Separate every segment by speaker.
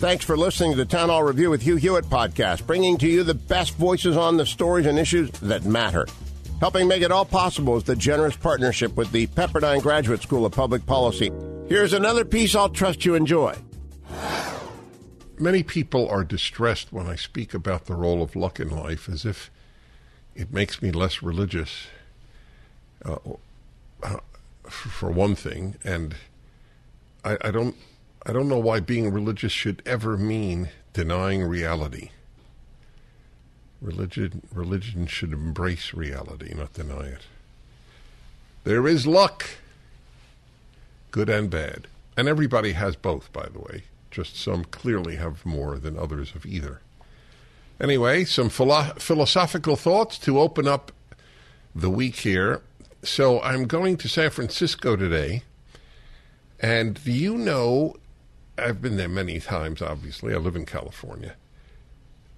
Speaker 1: Thanks for listening to the Town Hall Review with Hugh Hewitt podcast, bringing to you the best voices on the stories and issues that matter. Helping make it all possible is the generous partnership with the Pepperdine Graduate School of Public Policy. Here's another piece I'll trust you enjoy.
Speaker 2: Many people are distressed when I speak about the role of luck in life as if it makes me less religious, uh, uh, for one thing, and I, I don't I don't know why being religious should ever mean denying reality. Religion, religion should embrace reality, not deny it. There is luck, good and bad. And everybody has both, by the way. Just some clearly have more than others of either. Anyway, some philo- philosophical thoughts to open up the week here. So I'm going to San Francisco today. And do you know I've been there many times, obviously. I live in California.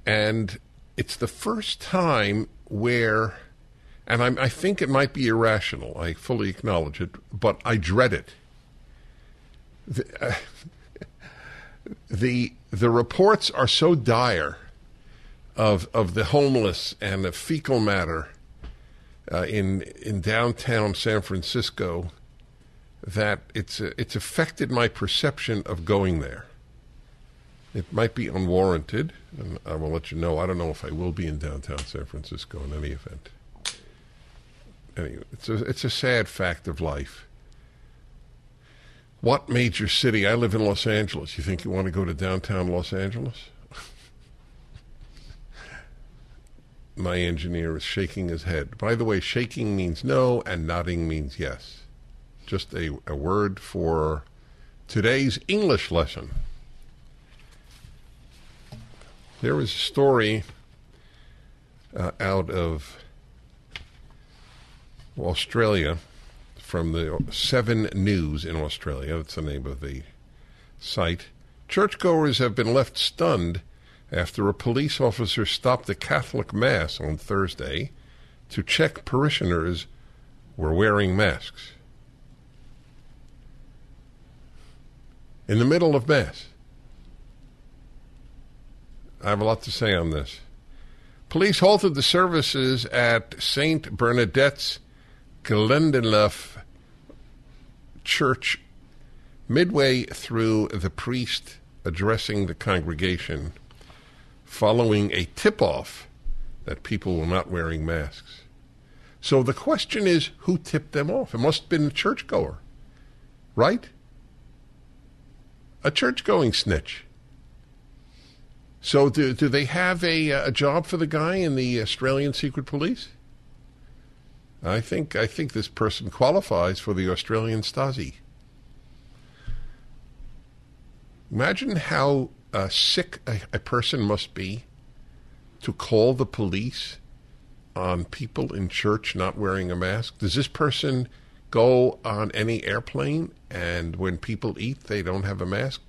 Speaker 2: And it's the first time where, and I'm, i think it might be irrational, I fully acknowledge it, but I dread it. The, uh, the, the reports are so dire of, of the homeless and the fecal matter uh, in, in downtown San Francisco that it's uh, it's affected my perception of going there. It might be unwarranted, and I will let you know. I don't know if I will be in downtown San Francisco in any event. Anyway, it's a it's a sad fact of life. What major city? I live in Los Angeles. You think you want to go to downtown Los Angeles? My engineer is shaking his head. By the way, shaking means no, and nodding means yes just a, a word for today's English lesson. There is a story uh, out of Australia from the Seven News in Australia. That's the name of the site. Churchgoers have been left stunned after a police officer stopped a Catholic Mass on Thursday to check parishioners were wearing masks. In the middle of Mass. I have a lot to say on this. Police halted the services at St. Bernadette's Glendalough Church midway through the priest addressing the congregation following a tip off that people were not wearing masks. So the question is who tipped them off? It must have been a churchgoer, right? A church going snitch. So, do, do they have a, a job for the guy in the Australian Secret Police? I think I think this person qualifies for the Australian Stasi. Imagine how uh, sick a, a person must be to call the police on people in church not wearing a mask. Does this person go on any airplane and when people eat, they don't have a mask?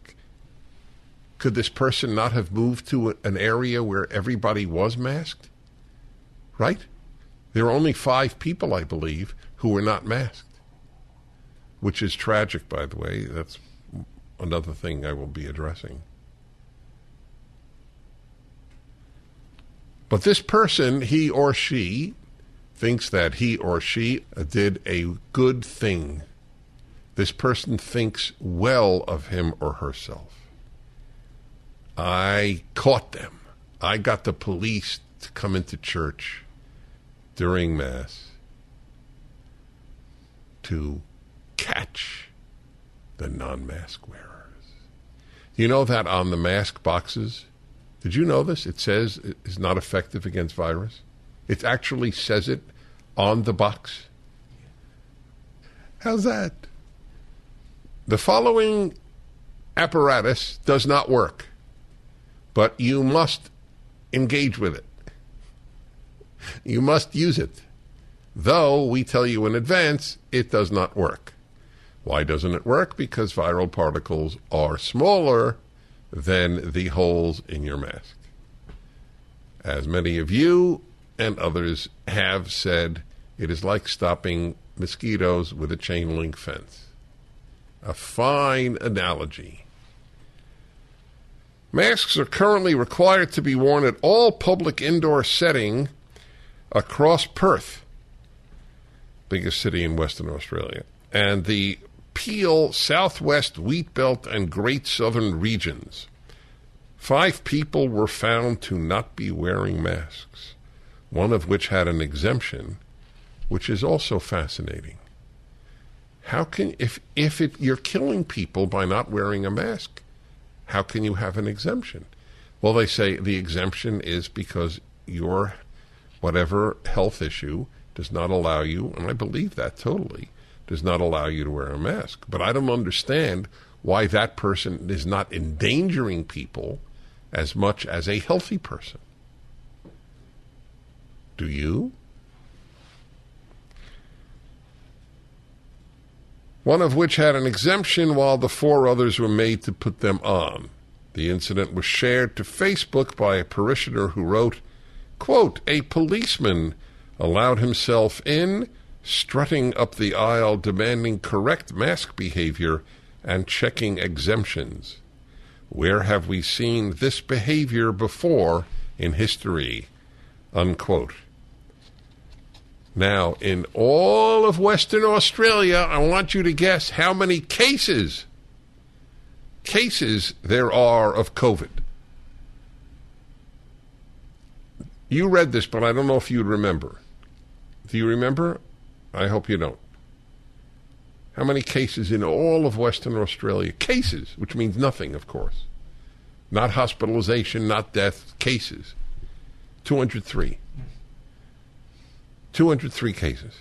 Speaker 2: Could this person not have moved to an area where everybody was masked? Right? There are only five people, I believe, who were not masked, which is tragic, by the way. That's another thing I will be addressing. But this person, he or she, thinks that he or she did a good thing this person thinks well of him or herself. I caught them. I got the police to come into church during Mass to catch the non mask wearers. You know that on the mask boxes? Did you know this? It says it is not effective against virus. It actually says it on the box. How's that? The following apparatus does not work, but you must engage with it. You must use it. Though we tell you in advance it does not work. Why doesn't it work? Because viral particles are smaller than the holes in your mask. As many of you and others have said, it is like stopping mosquitoes with a chain link fence. A fine analogy. Masks are currently required to be worn at all public indoor setting across Perth, biggest city in Western Australia, and the Peel, Southwest Wheatbelt, and Great Southern regions. Five people were found to not be wearing masks, one of which had an exemption, which is also fascinating. How can if if it, you're killing people by not wearing a mask, how can you have an exemption? Well, they say the exemption is because your whatever health issue does not allow you, and I believe that totally, does not allow you to wear a mask. But I don't understand why that person is not endangering people as much as a healthy person. Do you? One of which had an exemption while the four others were made to put them on. The incident was shared to Facebook by a parishioner who wrote, quote, A policeman allowed himself in, strutting up the aisle, demanding correct mask behavior and checking exemptions. Where have we seen this behavior before in history? Unquote. Now, in all of Western Australia, I want you to guess how many cases cases there are of COVID. You read this, but I don't know if you remember. Do you remember? I hope you don't. How many cases in all of Western Australia? Cases, which means nothing, of course. Not hospitalization, not death, cases. 203. 203 cases.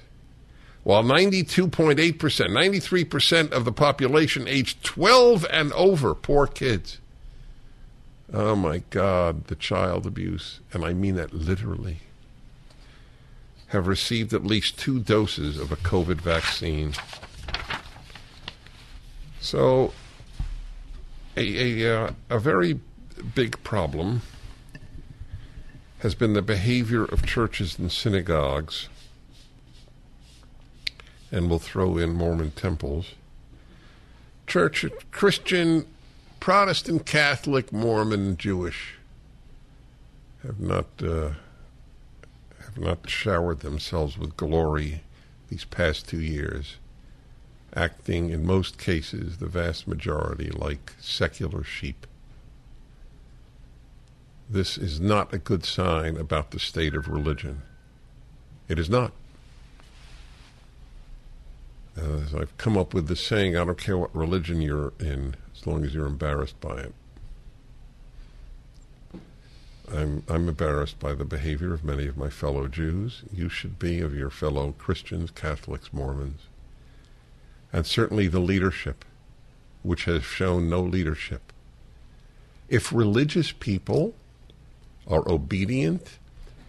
Speaker 2: While 92.8%, 93% of the population aged 12 and over, poor kids. Oh my God, the child abuse, and I mean that literally, have received at least two doses of a COVID vaccine. So, a, a, uh, a very big problem has been the behavior of churches and synagogues, and we'll throw in Mormon temples. Church, Christian, Protestant, Catholic, Mormon, Jewish have not uh, have not showered themselves with glory these past two years acting in most cases, the vast majority, like secular sheep. This is not a good sign about the state of religion. It is not. Uh, I've come up with the saying I don't care what religion you're in, as long as you're embarrassed by it. I'm, I'm embarrassed by the behavior of many of my fellow Jews. You should be of your fellow Christians, Catholics, Mormons and certainly the leadership, which has shown no leadership. If religious people are obedient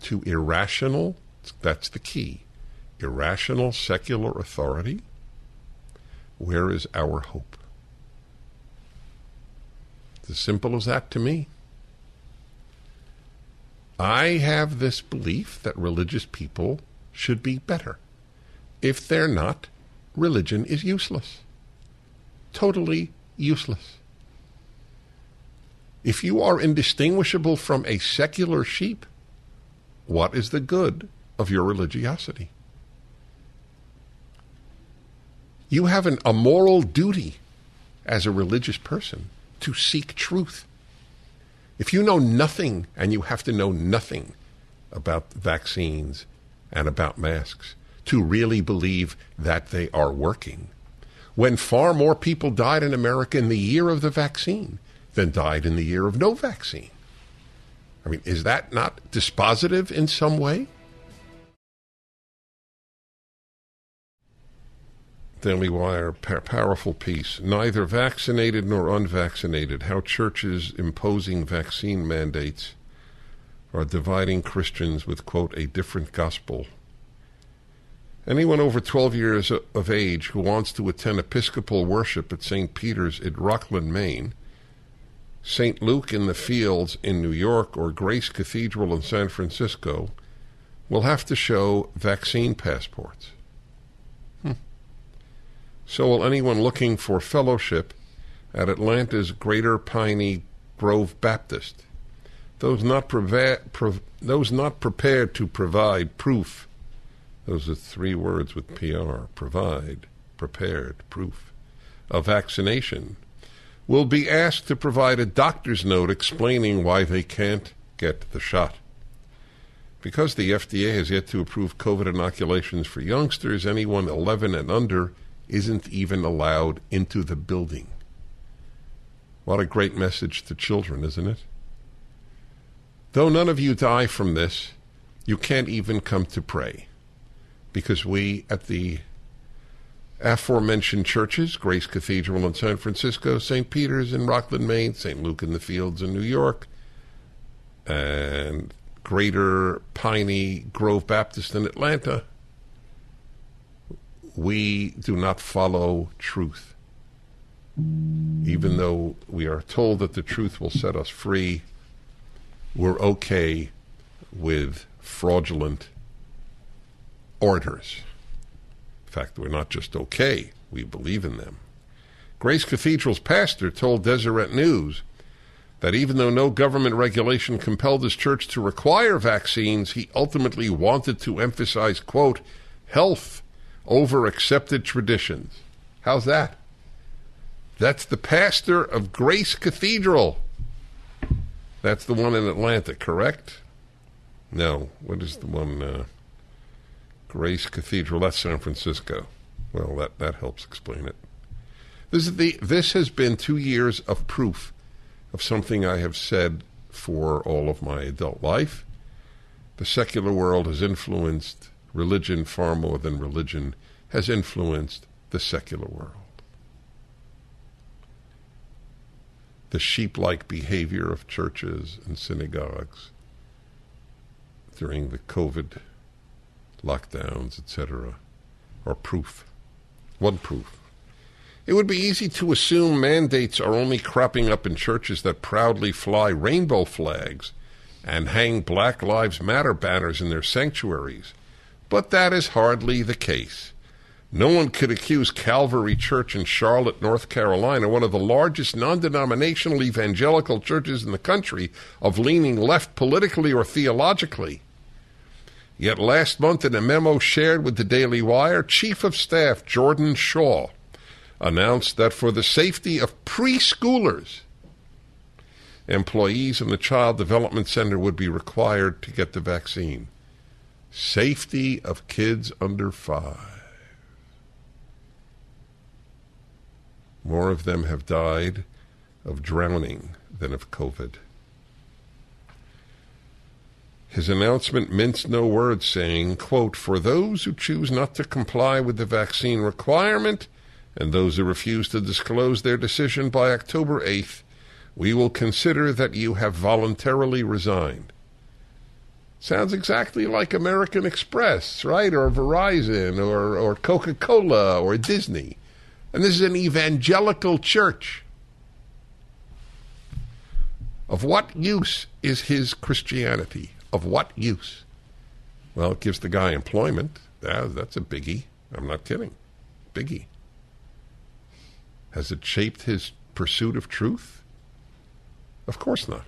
Speaker 2: to irrational, that's the key, irrational secular authority, where is our hope? It's as simple as that to me. I have this belief that religious people should be better. If they're not, religion is useless. Totally useless. If you are indistinguishable from a secular sheep, what is the good of your religiosity? You have an, a moral duty as a religious person to seek truth. If you know nothing, and you have to know nothing about vaccines and about masks, to really believe that they are working. When far more people died in America in the year of the vaccine than died in the year of no vaccine. I mean, is that not dispositive in some way? Daily Wire, pa- powerful piece. Neither vaccinated nor unvaccinated, how churches imposing vaccine mandates are dividing Christians with, quote, a different gospel. Anyone over 12 years of age who wants to attend Episcopal worship at St. Peter's in Rockland, Maine, St. Luke in the Fields in New York, or Grace Cathedral in San Francisco will have to show vaccine passports. Hmm. So will anyone looking for fellowship at Atlanta's Greater Piney Grove Baptist. Those not, preva- prov- those not prepared to provide proof those are three words with PR provide, prepared, proof of vaccination will be asked to provide a doctor's note explaining why they can't get the shot. Because the FDA has yet to approve COVID inoculations for youngsters, anyone 11 and under isn't even allowed into the building. What a great message to children, isn't it? Though none of you die from this, you can't even come to pray because we at the aforementioned churches, Grace Cathedral in San Francisco, St. Peter's in Rockland, Maine, St. Luke in the Fields in New York, and Greater Piney Grove Baptist in Atlanta, we do not follow truth. Even though we are told that the truth will set us free, we're okay with fraudulent orders. Fact, we're not just okay, we believe in them. Grace Cathedral's pastor told Deseret News that even though no government regulation compelled his church to require vaccines, he ultimately wanted to emphasize, quote, health over accepted traditions. How's that? That's the pastor of Grace Cathedral. That's the one in Atlanta, correct? No. What is the one? Uh, Grace Cathedral. That's San Francisco. Well, that, that helps explain it. This is the this has been two years of proof of something I have said for all of my adult life. The secular world has influenced religion far more than religion has influenced the secular world. The sheep like behavior of churches and synagogues during the COVID lockdowns, etc., are proof. One proof. It would be easy to assume mandates are only cropping up in churches that proudly fly rainbow flags and hang Black Lives Matter banners in their sanctuaries, but that is hardly the case. No one could accuse Calvary Church in Charlotte, North Carolina, one of the largest non denominational evangelical churches in the country, of leaning left politically or theologically. Yet last month, in a memo shared with the Daily Wire, Chief of Staff Jordan Shaw announced that for the safety of preschoolers, employees in the Child Development Center would be required to get the vaccine. Safety of kids under five. More of them have died of drowning than of COVID. His announcement minced no words, saying, quote, For those who choose not to comply with the vaccine requirement and those who refuse to disclose their decision by October 8th, we will consider that you have voluntarily resigned. Sounds exactly like American Express, right? Or Verizon, or, or Coca Cola, or Disney. And this is an evangelical church. Of what use is his Christianity? Of what use? Well, it gives the guy employment. Yeah, that's a biggie. I'm not kidding. Biggie. Has it shaped his pursuit of truth? Of course not.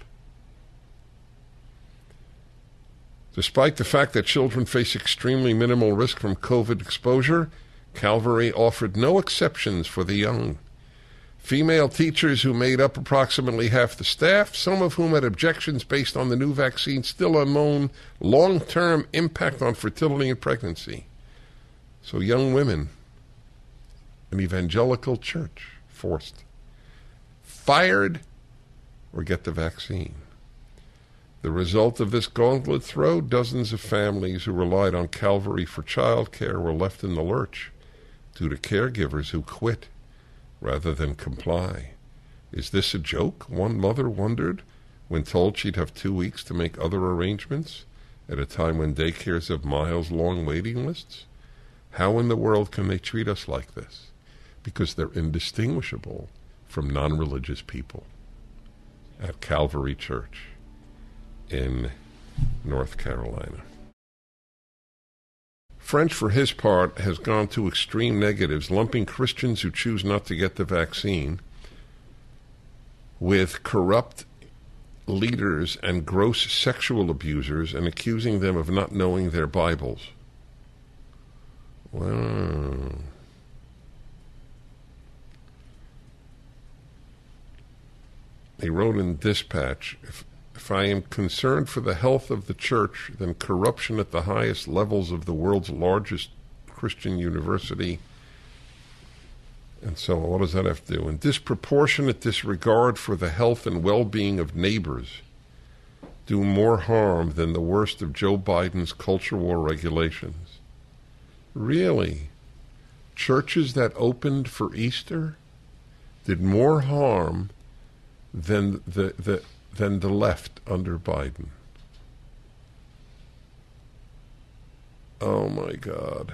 Speaker 2: Despite the fact that children face extremely minimal risk from COVID exposure, Calvary offered no exceptions for the young. Female teachers who made up approximately half the staff, some of whom had objections based on the new vaccine, still unknown long term impact on fertility and pregnancy. So, young women, an evangelical church forced, fired, or get the vaccine. The result of this gauntlet throw dozens of families who relied on Calvary for child care were left in the lurch due to caregivers who quit rather than comply. Is this a joke? One mother wondered when told she'd have two weeks to make other arrangements at a time when daycares have miles long waiting lists. How in the world can they treat us like this? Because they're indistinguishable from non religious people at Calvary Church in North Carolina. French, for his part, has gone to extreme negatives, lumping Christians who choose not to get the vaccine with corrupt leaders and gross sexual abusers and accusing them of not knowing their Bibles. Wow. He wrote in Dispatch if, if I am concerned for the health of the church, then corruption at the highest levels of the world's largest Christian university. And so, what does that have to do? And disproportionate disregard for the health and well being of neighbors do more harm than the worst of Joe Biden's culture war regulations. Really? Churches that opened for Easter did more harm than the, the, than the left under Biden. Oh my God.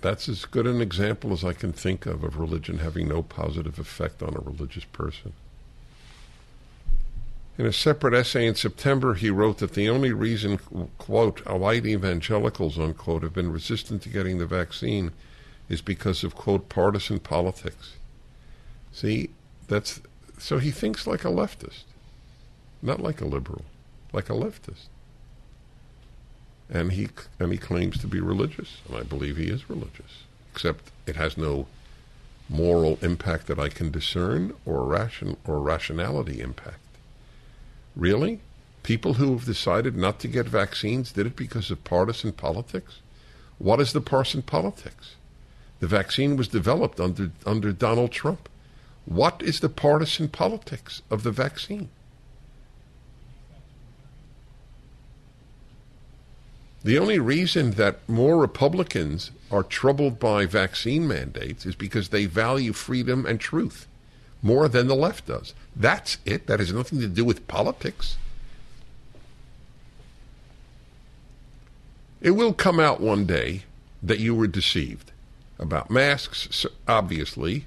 Speaker 2: That's as good an example as I can think of of religion having no positive effect on a religious person. In a separate essay in September, he wrote that the only reason, quote, white evangelicals, unquote, have been resistant to getting the vaccine is because of, quote, partisan politics. See, that's so he thinks like a leftist, not like a liberal, like a leftist. And he and he claims to be religious, and I believe he is religious. Except it has no moral impact that I can discern or ration or rationality impact. Really? People who have decided not to get vaccines did it because of partisan politics? What is the partisan politics? The vaccine was developed under under Donald Trump. What is the partisan politics of the vaccine? The only reason that more Republicans are troubled by vaccine mandates is because they value freedom and truth more than the left does. That's it. That has nothing to do with politics. It will come out one day that you were deceived about masks, obviously,